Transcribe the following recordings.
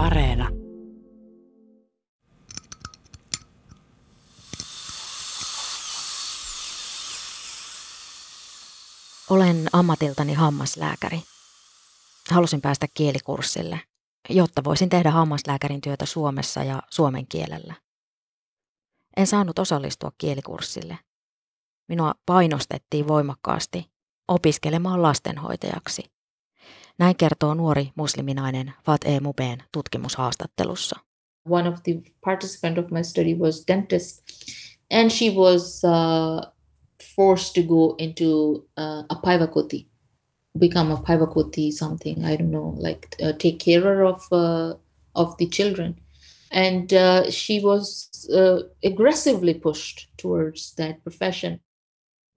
Areena. Olen ammatiltani hammaslääkäri. Halusin päästä kielikurssille, jotta voisin tehdä hammaslääkärin työtä Suomessa ja suomen kielellä. En saanut osallistua kielikurssille. Minua painostettiin voimakkaasti opiskelemaan lastenhoitajaksi. Näin kertoo nuori musliminainen Fat E. Mubeen tutkimushaastattelussa. One of the participant of my study was dentist and she was uh, forced to go into uh, a paivakoti, become a paivakoti something, I don't know, like uh, take care of uh, of the children. And uh, she was uh, aggressively pushed towards that profession.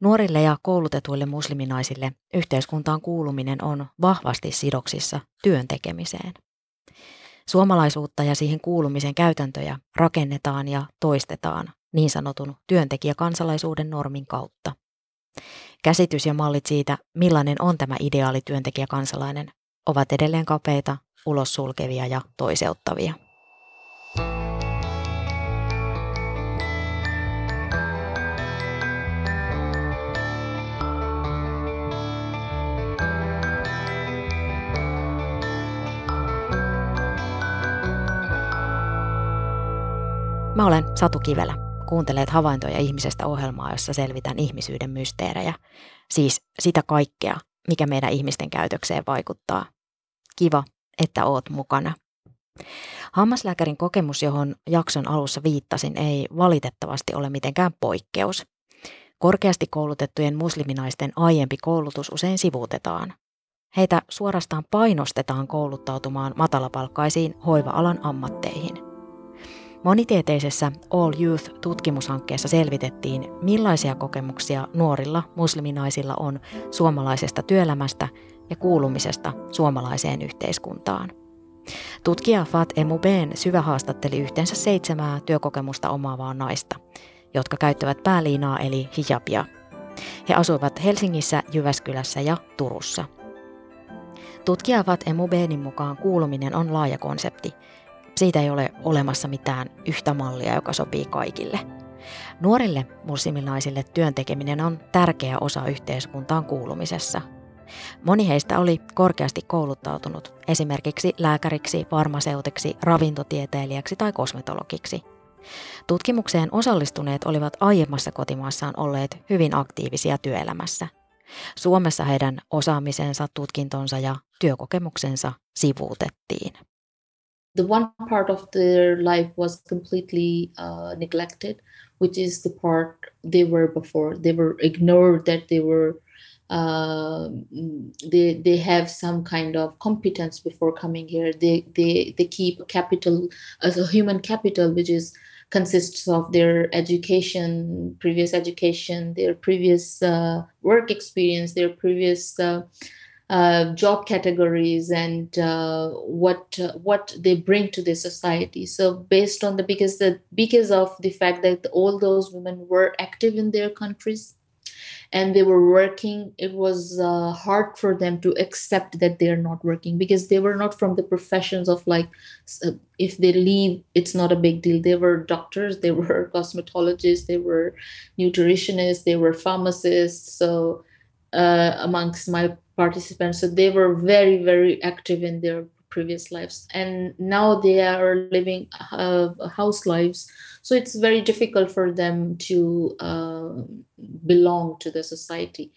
Nuorille ja koulutetuille musliminaisille yhteiskuntaan kuuluminen on vahvasti sidoksissa työn tekemiseen. Suomalaisuutta ja siihen kuulumisen käytäntöjä rakennetaan ja toistetaan niin sanotun työntekijäkansalaisuuden normin kautta. Käsitys ja mallit siitä, millainen on tämä ideaali työntekijäkansalainen, ovat edelleen kapeita, ulos sulkevia ja toiseuttavia. Mä olen Satu Kivelä. Kuunteleet havaintoja ihmisestä ohjelmaa, jossa selvitän ihmisyyden mysteerejä. Siis sitä kaikkea, mikä meidän ihmisten käytökseen vaikuttaa. Kiva, että oot mukana. Hammaslääkärin kokemus, johon jakson alussa viittasin, ei valitettavasti ole mitenkään poikkeus. Korkeasti koulutettujen musliminaisten aiempi koulutus usein sivuutetaan. Heitä suorastaan painostetaan kouluttautumaan matalapalkkaisiin hoiva-alan ammatteihin – Monitieteisessä All Youth-tutkimushankkeessa selvitettiin, millaisia kokemuksia nuorilla musliminaisilla on suomalaisesta työelämästä ja kuulumisesta suomalaiseen yhteiskuntaan. Tutkija Fat Emubeen syvähaastatteli yhteensä seitsemää työkokemusta omaavaa naista, jotka käyttävät pääliinaa eli hijabia. He asuivat Helsingissä, Jyväskylässä ja Turussa. Tutkija Fat Emubeenin mukaan kuuluminen on laaja konsepti, siitä ei ole olemassa mitään yhtä mallia, joka sopii kaikille. Nuorille muslimilaisille työntekeminen on tärkeä osa yhteiskuntaan kuulumisessa. Moni heistä oli korkeasti kouluttautunut, esimerkiksi lääkäriksi, farmaseutiksi, ravintotieteilijäksi tai kosmetologiksi. Tutkimukseen osallistuneet olivat aiemmassa kotimaassaan olleet hyvin aktiivisia työelämässä. Suomessa heidän osaamisensa, tutkintonsa ja työkokemuksensa sivuutettiin. The one part of their life was completely uh, neglected, which is the part they were before. They were ignored that they were uh, they they have some kind of competence before coming here. They they they keep capital as a human capital, which is consists of their education, previous education, their previous uh, work experience, their previous uh, job categories and uh, what uh, what they bring to the society. So based on the because the because of the fact that all those women were active in their countries and they were working, it was uh, hard for them to accept that they are not working because they were not from the professions of like uh, if they leave, it's not a big deal. They were doctors, they were cosmetologists, they were nutritionists, they were pharmacists. So uh, amongst my participants. So they were very, very active in their previous lives. And now they are living uh, house lives. So it's very difficult for them to uh, belong to the society.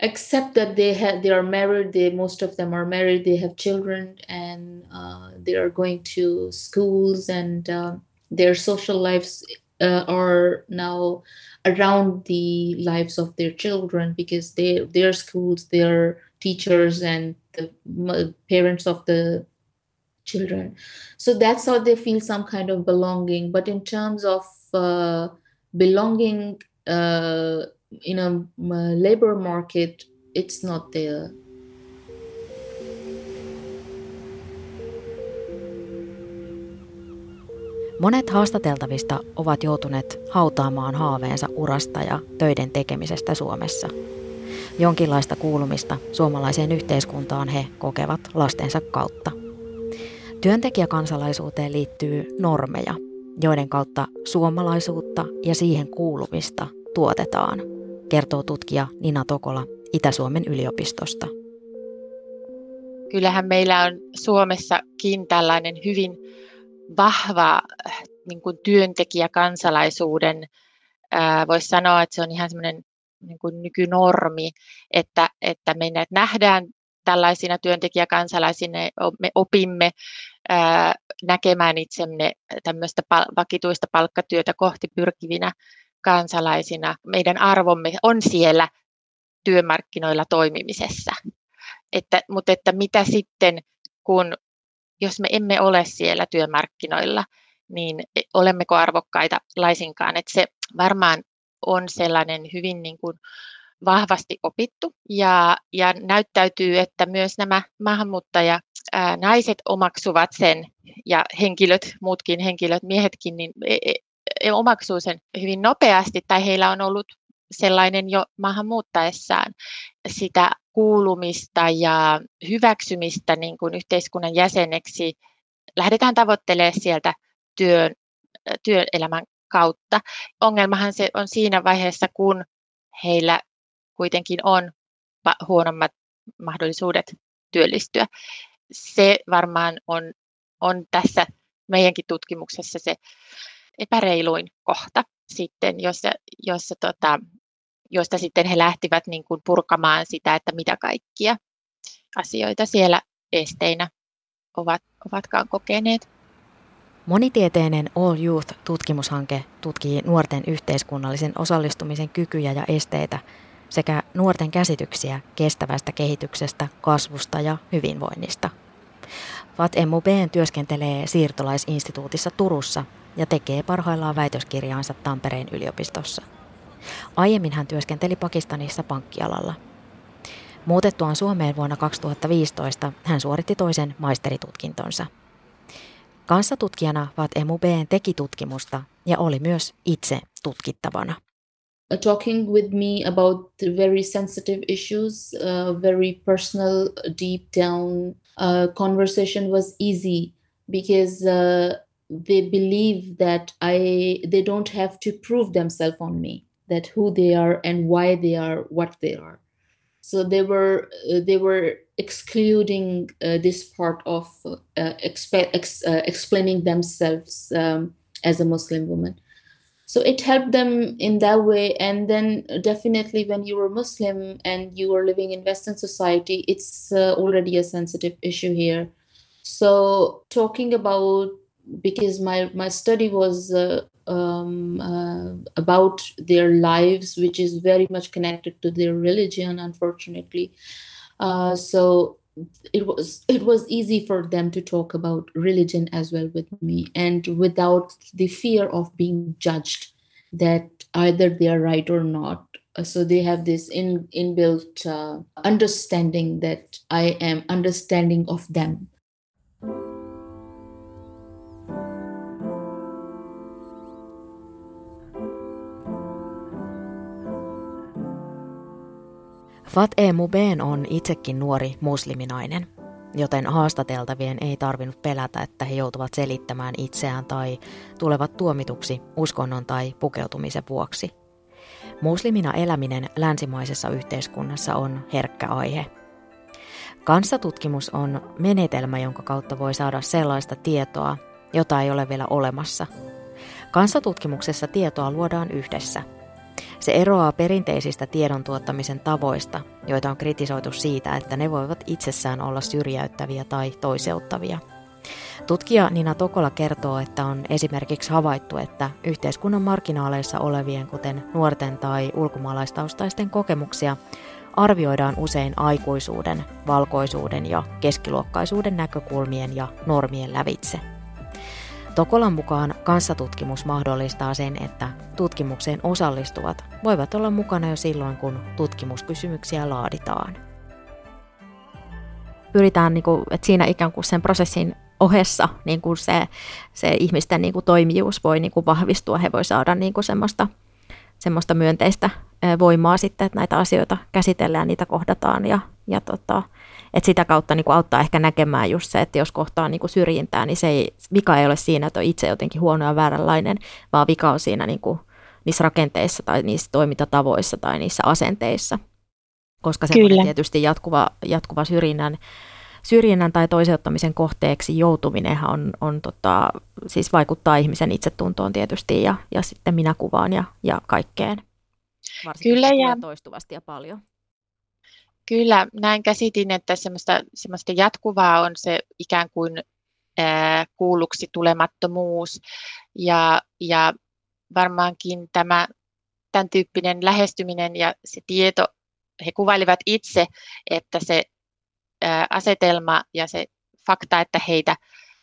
Except that they have, they are married. They most of them are married. They have children, and uh, they are going to schools, and uh, their social lives uh, are now around the lives of their children because they their schools their teachers and the parents of the children. So that's how they feel some kind of belonging. But in terms of uh, belonging uh, in a labor market it's not there Monet haastateltavista ovat joutuneet hautaamaan haaveensa urasta ja töiden tekemisestä Suomessa. Jonkinlaista kuulumista suomalaiseen yhteiskuntaan he kokevat lastensa kautta. Työntekijäkansalaisuuteen liittyy normeja, joiden kautta suomalaisuutta ja siihen kuulumista tuotetaan, kertoo tutkija Nina Tokola Itä-Suomen yliopistosta. Kyllähän meillä on Suomessakin tällainen hyvin vahva niin kuin työntekijäkansalaisuuden, voisi sanoa, että se on ihan semmoinen niin kuin nykynormi, että, että meidät nähdään tällaisina työntekijäkansalaisina, me opimme ää, näkemään itsemme tämmöistä pal- vakituista palkkatyötä kohti pyrkivinä kansalaisina. Meidän arvomme on siellä työmarkkinoilla toimimisessa. Että, mutta että mitä sitten, kun jos me emme ole siellä työmarkkinoilla, niin olemmeko arvokkaita laisinkaan. Että se varmaan on sellainen hyvin niin kuin vahvasti opittu ja, ja näyttäytyy, että myös nämä maahanmuuttaja naiset omaksuvat sen ja henkilöt, muutkin henkilöt, miehetkin, niin e, e, e, omaksuu sen hyvin nopeasti tai heillä on ollut sellainen jo maahanmuuttaessaan sitä kuulumista ja hyväksymistä niin kuin yhteiskunnan jäseneksi lähdetään tavoittelemaan sieltä työn, työelämän kautta. Ongelmahan se on siinä vaiheessa, kun heillä kuitenkin on huonommat mahdollisuudet työllistyä. Se varmaan on, on tässä meidänkin tutkimuksessa se epäreiluin kohta sitten, jossa, jossa tota, josta sitten he lähtivät niin kuin purkamaan sitä, että mitä kaikkia asioita siellä esteinä ovat, ovatkaan kokeneet. Monitieteinen All Youth-tutkimushanke tutkii nuorten yhteiskunnallisen osallistumisen kykyjä ja esteitä sekä nuorten käsityksiä kestävästä kehityksestä, kasvusta ja hyvinvoinnista. FATMUB työskentelee siirtolaisinstituutissa Turussa ja tekee parhaillaan väitöskirjaansa Tampereen yliopistossa. Aiemmin hän työskenteli Pakistanissa pankkialalla. Muutettuaan Suomeen vuonna 2015 hän suoritti toisen maisteritutkintonsa. Kanssatutkijana FATMUBn teki tutkimusta ja oli myös itse tutkittavana. Talking with me about very sensitive issues, uh, very personal, deep down uh, conversation was easy because uh, they believe that I they don't have to prove themselves on me that who they are and why they are what they are. So they were uh, they were excluding uh, this part of exp- ex- explaining themselves um, as a Muslim woman. So it helped them in that way. And then definitely when you were muslim and you were living in western society it's uh, already a sensitive issue here. So talking about because my my study was uh, um, uh, about their lives which is very much connected to their religion unfortunately. Uh, so it was it was easy for them to talk about religion as well with me and without the fear of being judged that either they are right or not. So they have this in inbuilt uh, understanding that i am understanding of them Fat-E Muben on itsekin nuori musliminainen, joten haastateltavien ei tarvinnut pelätä, että he joutuvat selittämään itseään tai tulevat tuomituksi uskonnon tai pukeutumisen vuoksi. Muslimina eläminen länsimaisessa yhteiskunnassa on herkkä aihe. Kanssatutkimus on menetelmä, jonka kautta voi saada sellaista tietoa, jota ei ole vielä olemassa. Kanssatutkimuksessa tietoa luodaan yhdessä – se eroaa perinteisistä tiedon tuottamisen tavoista, joita on kritisoitu siitä, että ne voivat itsessään olla syrjäyttäviä tai toiseuttavia. Tutkija Nina Tokola kertoo, että on esimerkiksi havaittu, että yhteiskunnan marginaaleissa olevien, kuten nuorten tai ulkomaalaistaustaisten kokemuksia, arvioidaan usein aikuisuuden, valkoisuuden ja keskiluokkaisuuden näkökulmien ja normien lävitse – Tokolan mukaan kanssatutkimus mahdollistaa sen, että tutkimukseen osallistuvat voivat olla mukana jo silloin, kun tutkimuskysymyksiä laaditaan. Pyritään, niin kuin, että siinä ikään kuin sen prosessin ohessa niin kuin se, se ihmisten niin kuin toimijuus voi niin kuin vahvistua, he voi saada niin kuin semmoista, semmoista myönteistä voimaa sitten, että näitä asioita käsitellään, niitä kohdataan ja, ja tota, Et sitä kautta niin kuin auttaa ehkä näkemään just se, että jos kohtaa niin kuin syrjintää, niin se ei, vika ei ole siinä, että on itse jotenkin huono ja vääränlainen, vaan vika on siinä niin kuin niissä rakenteissa tai niissä toimintatavoissa tai niissä asenteissa. Koska se tietysti jatkuva, jatkuva syrjinnän, syrjinnän tai toiseuttamisen kohteeksi joutuminenhan on, on tota, siis vaikuttaa ihmisen itsetuntoon tietysti ja, ja sitten minäkuvaan ja, ja kaikkeen. Varsinkin Kyllä ja toistuvasti ja paljon. Kyllä, näin käsitin, että semmoista, semmoista jatkuvaa on se ikään kuin ää, kuulluksi tulemattomuus. Ja, ja varmaankin tämä tämän tyyppinen lähestyminen ja se tieto, he kuvailivat itse, että se ää, asetelma ja se fakta, että heitä,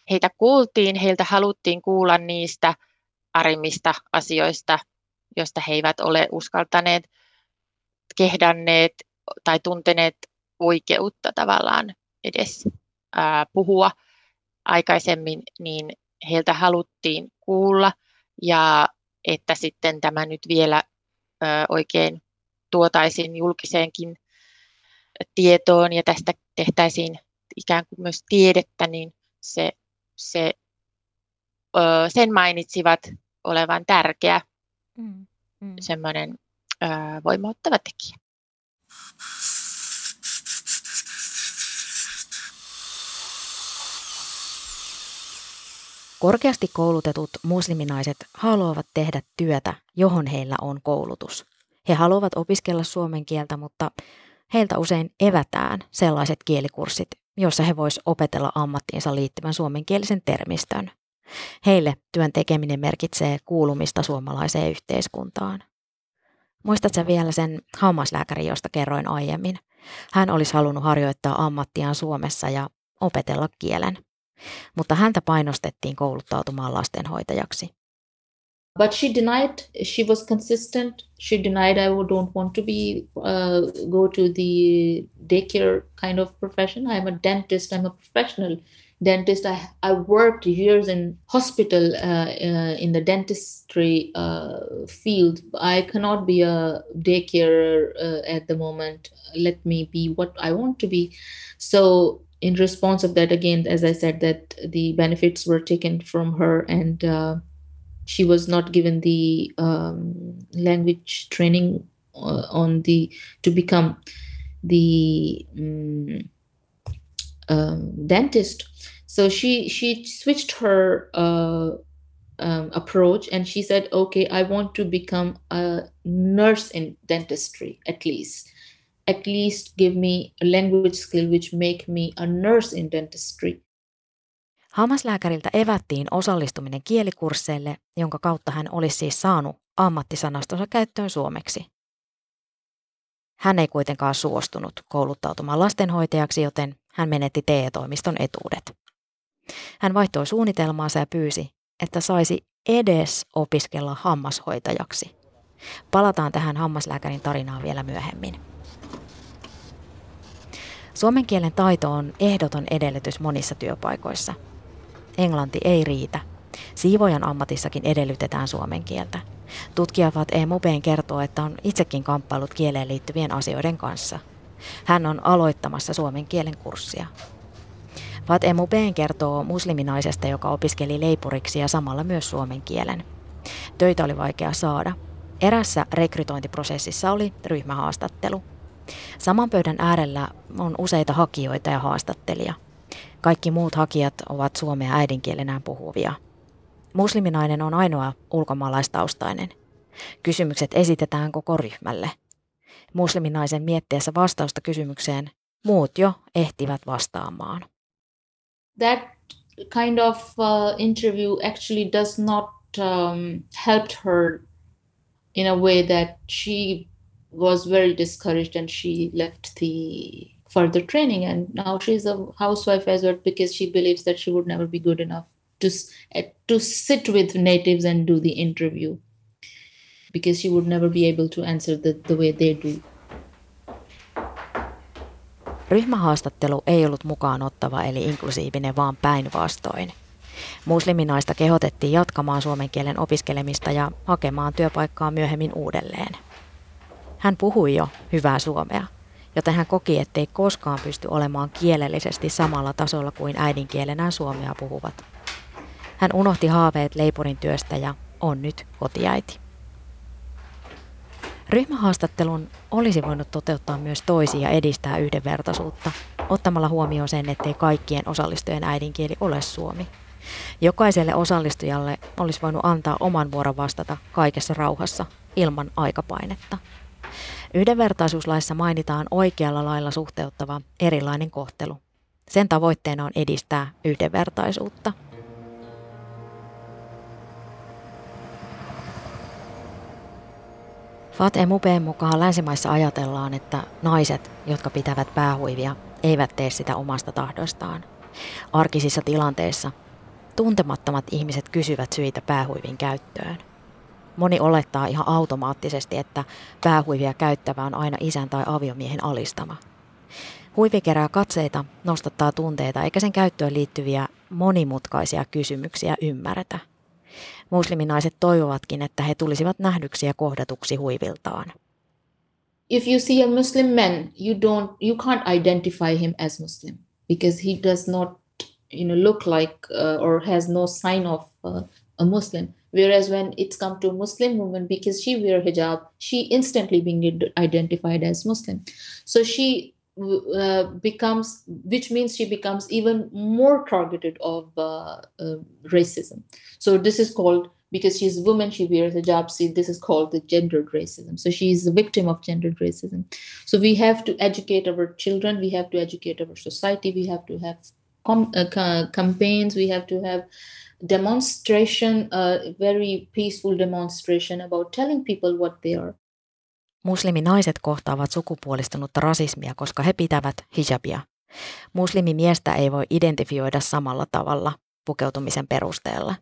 heitä kuultiin, heiltä haluttiin kuulla niistä arimmista asioista, josta he eivät ole uskaltaneet, kehdanneet tai tunteneet oikeutta tavallaan edes ää, puhua aikaisemmin, niin heiltä haluttiin kuulla ja että sitten tämä nyt vielä ää, oikein tuotaisiin julkiseenkin tietoon ja tästä tehtäisiin ikään kuin myös tiedettä, niin se, se, ö, sen mainitsivat olevan tärkeä mm, mm. semmoinen ö, voimauttava tekijä. Korkeasti koulutetut musliminaiset haluavat tehdä työtä, johon heillä on koulutus. He haluavat opiskella suomen kieltä, mutta heiltä usein evätään sellaiset kielikurssit, joissa he voisivat opetella ammattiinsa liittyvän suomenkielisen termistön. Heille työn tekeminen merkitsee kuulumista suomalaiseen yhteiskuntaan. Muistatko vielä sen hammaslääkärin, josta kerroin aiemmin? Hän olisi halunnut harjoittaa ammattiaan Suomessa ja opetella kielen mutta häntä painostettiin kouluttautumaan lastenhoitajaksi. But she denied, she was consistent. She denied I don't want to be, uh, go to the daycare kind of profession. I'm a dentist, I'm a professional dentist. I, I worked years in hospital uh, uh, in the dentistry uh, field. I cannot be a daycare uh, at the moment. Let me be what I want to be. So in response of that again as i said that the benefits were taken from her and uh, she was not given the um, language training uh, on the to become the um, uh, dentist so she she switched her uh, um, approach and she said okay i want to become a nurse in dentistry at least at least give me a language skill which make me a nurse in dentistry. Hammaslääkäriltä evättiin osallistuminen kielikursseille, jonka kautta hän olisi siis saanut ammattisanastonsa käyttöön suomeksi. Hän ei kuitenkaan suostunut kouluttautumaan lastenhoitajaksi, joten hän menetti TE-toimiston etuudet. Hän vaihtoi suunnitelmaansa ja pyysi, että saisi edes opiskella hammashoitajaksi. Palataan tähän hammaslääkärin tarinaan vielä myöhemmin. Suomen kielen taito on ehdoton edellytys monissa työpaikoissa. Englanti ei riitä. Siivojan ammatissakin edellytetään suomen kieltä. Tutkija Fat E. Mubeen kertoo, että on itsekin kamppailut kieleen liittyvien asioiden kanssa. Hän on aloittamassa suomen kielen kurssia. Fat E. Mubeen kertoo musliminaisesta, joka opiskeli leipuriksi ja samalla myös suomen kielen. Töitä oli vaikea saada. Erässä rekrytointiprosessissa oli ryhmähaastattelu. Saman pöydän äärellä on useita hakijoita ja haastattelija. Kaikki muut hakijat ovat suomea äidinkielenään puhuvia. Musliminainen on ainoa ulkomaalaistaustainen. Kysymykset esitetään koko ryhmälle. Musliminaisen miettiessä vastausta kysymykseen muut jo ehtivät vastaamaan. That kind of uh, interview actually does not um, help her in a way that she was very discouraged and she left the further training and now she's a housewife as well because she believes that she would never be good enough to eh, to sit with natives and do the interview because she would never be able to answer the, the way they do. Ryhmähaastattelu ei ollut mukaan ottava eli inklusiivinen, vaan päinvastoin. Musliminaista kehotettiin jatkamaan suomen kielen opiskelemista ja hakemaan työpaikkaa myöhemmin uudelleen. Hän puhui jo hyvää suomea joten hän koki, ettei koskaan pysty olemaan kielellisesti samalla tasolla kuin äidinkielenään suomea puhuvat. Hän unohti haaveet leipurin työstä ja on nyt kotiäiti. Ryhmähaastattelun olisi voinut toteuttaa myös toisia edistää yhdenvertaisuutta, ottamalla huomioon sen, ettei kaikkien osallistujien äidinkieli ole suomi. Jokaiselle osallistujalle olisi voinut antaa oman vuoron vastata kaikessa rauhassa ilman aikapainetta. Yhdenvertaisuuslaissa mainitaan oikealla lailla suhteuttava erilainen kohtelu. Sen tavoitteena on edistää yhdenvertaisuutta. Fat Mupeen mukaan länsimaissa ajatellaan, että naiset, jotka pitävät päähuivia, eivät tee sitä omasta tahdostaan. Arkisissa tilanteissa tuntemattomat ihmiset kysyvät syitä päähuivin käyttöön. Moni olettaa ihan automaattisesti, että päähuivia käyttävä on aina isän tai aviomiehen alistama. Huivi kerää katseita, nostattaa tunteita eikä sen käyttöön liittyviä monimutkaisia kysymyksiä ymmärretä. Musliminaiset toivovatkin, että he tulisivat nähdyksi ja kohdatuksi huiviltaan. If you see a Muslim man, you don't you can't identify him as Muslim because he does not you know look like uh, or has no sign of uh, a Muslim. Whereas when it's come to Muslim woman, because she wear hijab, she instantly being identified as Muslim. So she uh, becomes, which means she becomes even more targeted of uh, uh, racism. So this is called because she's a woman, she wears a hijab. See, this is called the gendered racism. So she's a victim of gendered racism. So we have to educate our children. We have to educate our society. We have to have com- uh, campaigns. We have to have demonstration, a very peaceful demonstration about telling people what they are. Musliminaiset kohtaavat sukupuolistunutta rasismia, koska he pitävät hijabia. Muslimimiestä ei voi identifioida samalla tavalla pukeutumisen perusteella.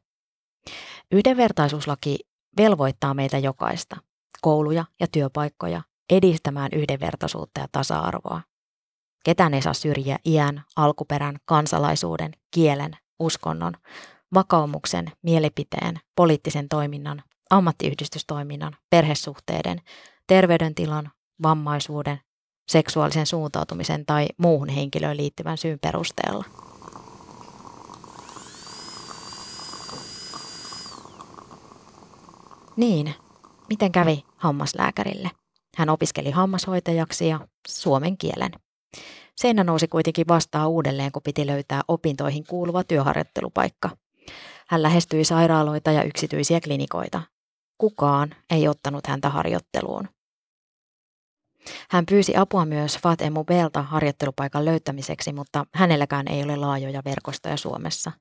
Yhdenvertaisuuslaki velvoittaa meitä jokaista, kouluja ja työpaikkoja, edistämään yhdenvertaisuutta ja tasa-arvoa. Ketään ei saa syrjiä iän, alkuperän, kansalaisuuden, kielen, uskonnon, vakaumuksen, mielipiteen, poliittisen toiminnan, ammattiyhdistystoiminnan, perhesuhteiden, terveydentilan, vammaisuuden, seksuaalisen suuntautumisen tai muuhun henkilöön liittyvän syyn perusteella. Niin, miten kävi hammaslääkärille? Hän opiskeli hammashoitajaksi ja suomen kielen. Seinä nousi kuitenkin vastaan uudelleen, kun piti löytää opintoihin kuuluva työharjoittelupaikka. Hän lähestyi sairaaloita ja yksityisiä klinikoita. Kukaan ei ottanut häntä harjoitteluun. Hän pyysi apua myös Fat Belta harjoittelupaikan löytämiseksi, mutta hänelläkään ei ole laajoja verkostoja Suomessa.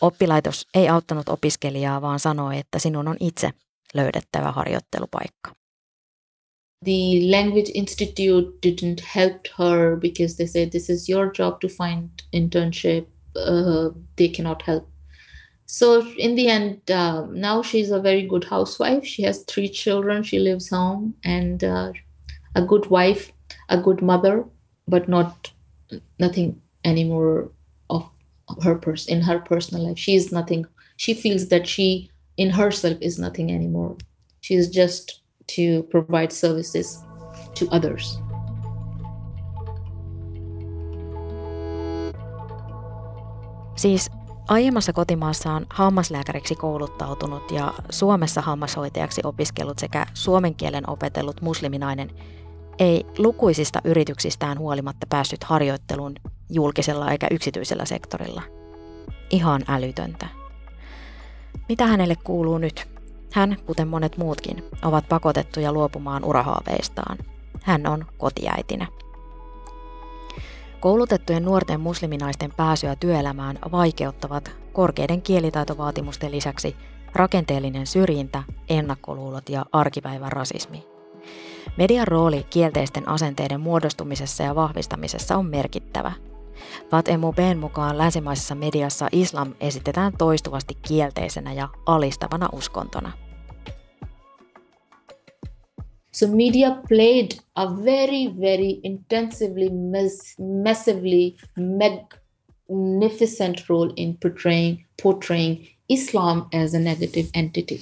Oppilaitos ei auttanut opiskelijaa, vaan sanoi, että sinun on itse löydettävä harjoittelupaikka. The Language Institute didn't help her because they said this is your job to find internship. Uh, they cannot help So in the end, uh, now she's a very good housewife. She has three children. She lives home and uh, a good wife, a good mother, but not nothing anymore of her person in her personal life. She is nothing. She feels that she in herself is nothing anymore. She is just to provide services to others. Siis Aiemmassa kotimaassaan hammaslääkäriksi kouluttautunut ja Suomessa hammashoitajaksi opiskellut sekä suomen kielen opetellut musliminainen ei lukuisista yrityksistään huolimatta päässyt harjoitteluun julkisella eikä yksityisellä sektorilla. Ihan älytöntä. Mitä hänelle kuuluu nyt? Hän, kuten monet muutkin, ovat pakotettuja luopumaan urahaaveistaan. Hän on kotiäitinä. Koulutettujen nuorten musliminaisten pääsyä työelämään vaikeuttavat korkeiden kielitaitovaatimusten lisäksi rakenteellinen syrjintä, ennakkoluulot ja arkipäivän rasismi. Median rooli kielteisten asenteiden muodostumisessa ja vahvistamisessa on merkittävä. Vat Muben mukaan länsimaisessa mediassa islam esitetään toistuvasti kielteisenä ja alistavana uskontona. So media played a very, very intensively, mass- massively magnificent role in portraying portraying Islam as a negative entity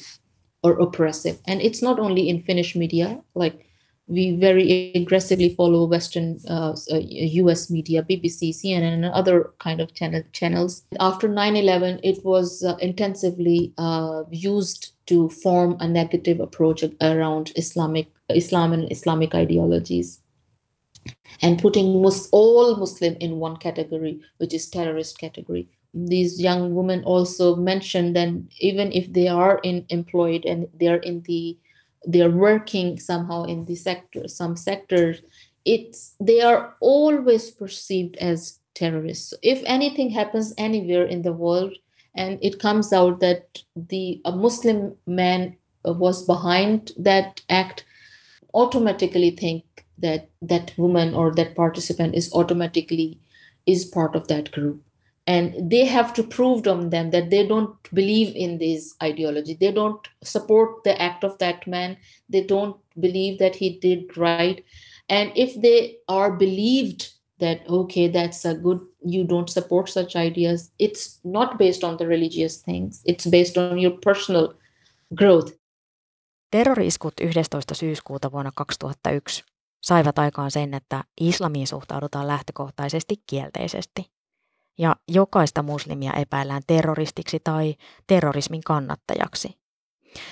or oppressive. And it's not only in Finnish media, like we very aggressively follow Western uh, US uh, media, BBC, CNN, and other kind of channel, channels. After 9 11, it was uh, intensively uh, used to form a negative approach around Islamic Islam and Islamic ideologies and putting mus- all Muslim in one category, which is terrorist category. These young women also mentioned that even if they are in employed and they are in the they're working somehow in the sector some sectors. It's they are always perceived as terrorists. So if anything happens anywhere in the world and it comes out that the a muslim man uh, was behind that act automatically think that that woman or that participant is automatically is part of that group and they have to prove to them that they don't believe in this ideology. They don't support the act of that man. They don't believe that he did right. And if they are believed that okay that's a good you don't support such ideas it's not based on the religious things. It's based on your personal growth. Terroriiskut 11. syyskuuta vuonna 2001 saivat aikaan sen, että islamiin suhtaudutaan lähtökohtaisesti kielteisesti ja jokaista muslimia epäillään terroristiksi tai terrorismin kannattajaksi.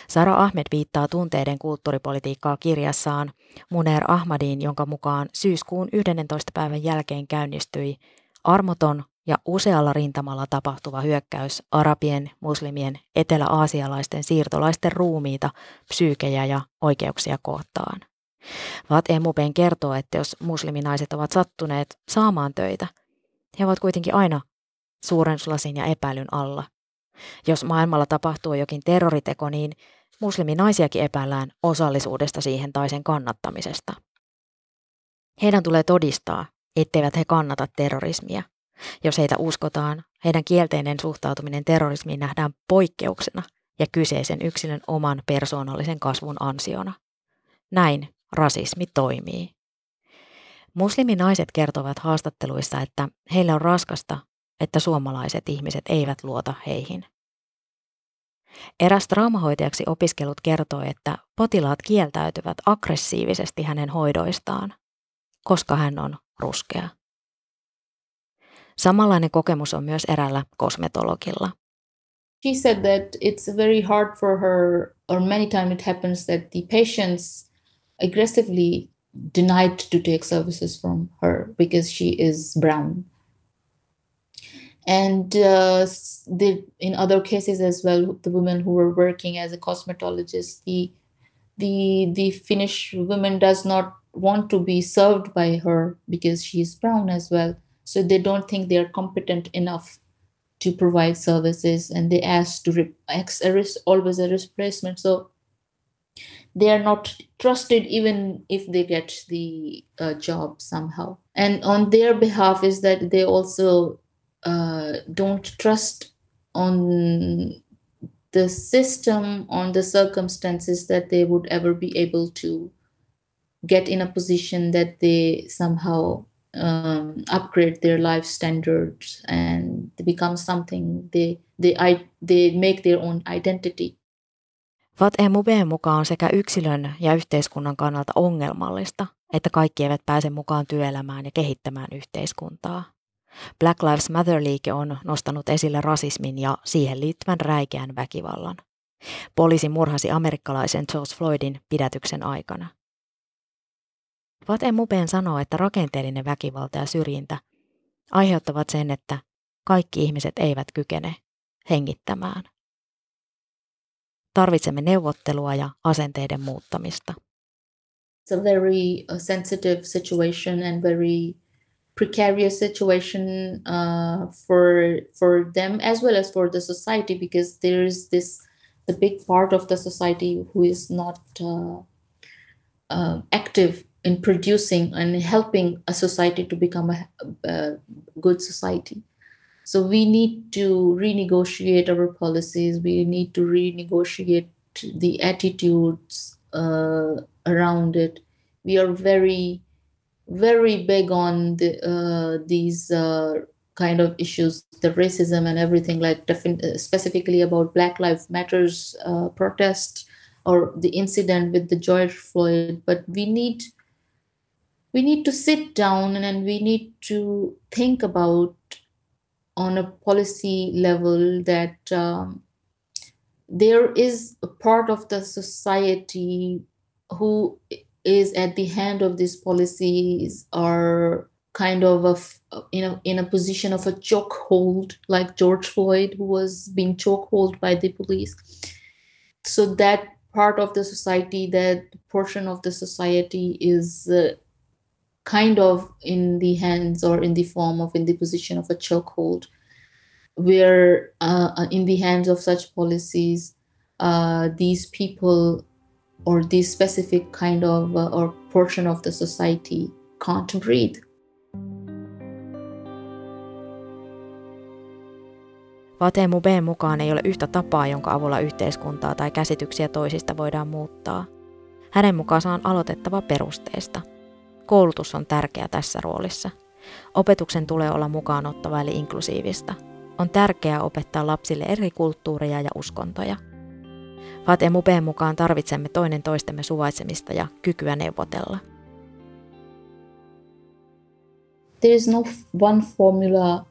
Sara Ahmed viittaa tunteiden kulttuuripolitiikkaa kirjassaan Muner Ahmadiin, jonka mukaan syyskuun 11. päivän jälkeen käynnistyi armoton ja usealla rintamalla tapahtuva hyökkäys arabien, muslimien, etelä-aasialaisten siirtolaisten ruumiita, psyykejä ja oikeuksia kohtaan. Vat Emuben kertoo, että jos musliminaiset ovat sattuneet saamaan töitä – he ovat kuitenkin aina suurenslasin ja epäilyn alla. Jos maailmalla tapahtuu jokin terroriteko, niin musliminaisiakin epäillään osallisuudesta siihen tai sen kannattamisesta. Heidän tulee todistaa, etteivät he kannata terrorismia. Jos heitä uskotaan, heidän kielteinen suhtautuminen terrorismiin nähdään poikkeuksena ja kyseisen yksilön oman persoonallisen kasvun ansiona. Näin rasismi toimii. Musliminaiset kertovat haastatteluissa, että heille on raskasta, että suomalaiset ihmiset eivät luota heihin. Eräs traumahoitajaksi opiskelut kertoi, että potilaat kieltäytyvät aggressiivisesti hänen hoidoistaan, koska hän on ruskea. Samanlainen kokemus on myös erällä kosmetologilla. She said that it's very hard for her, or many times it happens that the patients aggressively denied to take services from her because she is brown. And uh, the, in other cases as well the women who were working as a cosmetologist the the the finnish woman does not want to be served by her because she is brown as well. So they don't think they are competent enough to provide services and they ask to re- always a replacement. So they are not trusted even if they get the uh, job somehow. And on their behalf is that they also uh, don't trust on the system on the circumstances that they would ever be able to get in a position that they somehow um, upgrade their life standards and become something they they I, they make their own identity Vat Emubeen mukaan sekä yksilön ja yhteiskunnan kannalta ongelmallista, että kaikki eivät pääse mukaan työelämään ja kehittämään yhteiskuntaa. Black Lives Matter-liike on nostanut esille rasismin ja siihen liittyvän räikeän väkivallan. Poliisi murhasi amerikkalaisen George Floydin pidätyksen aikana. Vat Emubeen sanoo, että rakenteellinen väkivalta ja syrjintä aiheuttavat sen, että kaikki ihmiset eivät kykene hengittämään. Tarvitsemme neuvottelua ja asenteiden muuttamista. It's a very uh, sensitive situation and very precarious situation uh, for for them as well as for the society because there is this the big part of the society who is not uh, uh, active in producing and helping a society to become a, a good society. So we need to renegotiate our policies. We need to renegotiate the attitudes uh, around it. We are very, very big on the uh, these uh, kind of issues, the racism and everything. Like specifically about Black Lives Matters uh, protest or the incident with the George Floyd, but we need we need to sit down and we need to think about on a policy level that um, there is a part of the society who is at the hand of these policies are kind of a, in a in a position of a chokehold, like George Floyd, who was being chokehold by the police. So that part of the society, that portion of the society, is uh, kind of in the hands or in the form of in the position of a chokehold where uh, in the hands of such policies uh, these people or this specific kind of uh, or portion of the society can't breathe mukaan ei ole yhtä tapaa, jonka avulla yhteiskuntaa tai käsityksiä toisista voidaan muuttaa. Hänen mukaansa on aloitettava perusteista – Koulutus on tärkeä tässä roolissa. Opetuksen tulee olla mukaanottava eli inklusiivista. On tärkeää opettaa lapsille eri kulttuureja ja uskontoja. Fate Mupeen mukaan tarvitsemme toinen toistemme suvaitsemista ja kykyä neuvotella. There is no one formula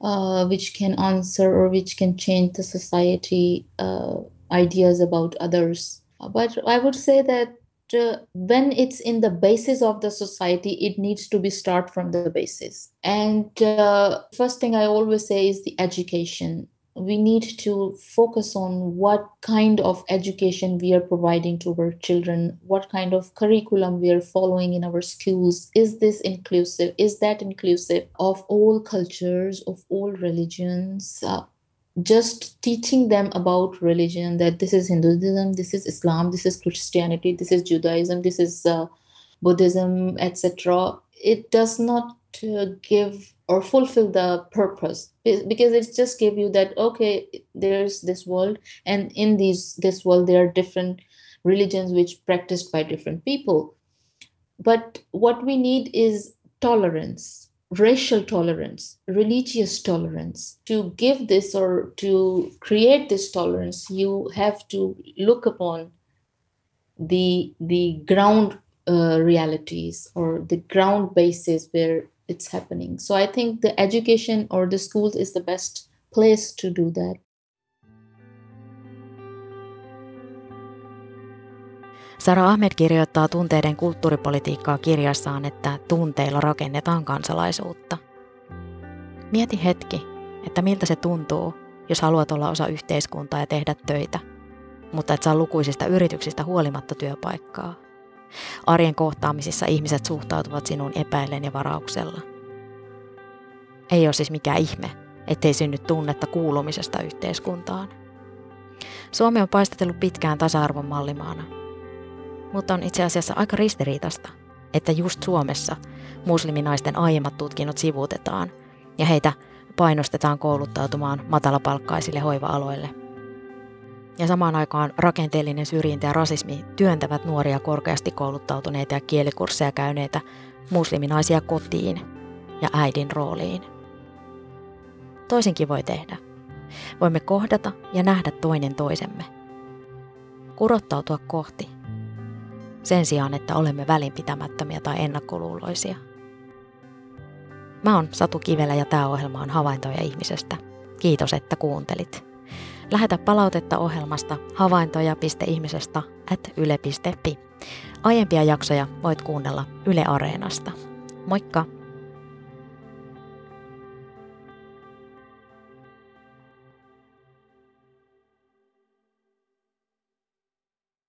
uh, which can answer or which can change the society uh, ideas about others. But I would say that uh, when it's in the basis of the society it needs to be start from the basis. And uh, first thing i always say is the education. We need to focus on what kind of education we are providing to our children what kind of curriculum we are following in our schools. Is this inclusive? Is that inclusive of all cultures of all religions? Uh, just teaching them about religion that this is hinduism this is islam this is christianity this is judaism this is uh, buddhism etc it does not uh, give or fulfill the purpose. Because it just give you that okay there's this world and in these this world there are different religions which practiced by different people. But what we need is tolerance racial tolerance, religious tolerance. To give this or to create this tolerance, you have to look upon the the ground uh, realities or the ground basis where it's happening. So I think the education or the schools is the best place to do that. Sara Ahmed kirjoittaa tunteiden kulttuuripolitiikkaa kirjassaan, että tunteilla rakennetaan kansalaisuutta. Mieti hetki, että miltä se tuntuu, jos haluat olla osa yhteiskuntaa ja tehdä töitä, mutta et saa lukuisista yrityksistä huolimatta työpaikkaa. Arjen kohtaamisissa ihmiset suhtautuvat sinuun epäillen ja varauksella. Ei ole siis mikään ihme, ettei synny tunnetta kuulumisesta yhteiskuntaan. Suomi on paistatellut pitkään tasa-arvon mallimaana – mutta on itse asiassa aika ristiriitasta, että just Suomessa musliminaisten aiemmat tutkinnot sivuutetaan ja heitä painostetaan kouluttautumaan matalapalkkaisille hoiva-aloille. Ja samaan aikaan rakenteellinen syrjintä ja rasismi työntävät nuoria korkeasti kouluttautuneita ja kielikursseja käyneitä musliminaisia kotiin ja äidin rooliin. Toisinkin voi tehdä. Voimme kohdata ja nähdä toinen toisemme. Kurottautua kohti sen sijaan, että olemme välinpitämättömiä tai ennakkoluuloisia. Mä oon Satu Kivelä ja tämä ohjelma on Havaintoja ihmisestä. Kiitos, että kuuntelit. Lähetä palautetta ohjelmasta havaintoja.ihmisestä at yle.fi. Aiempia jaksoja voit kuunnella Yle Areenasta. Moikka!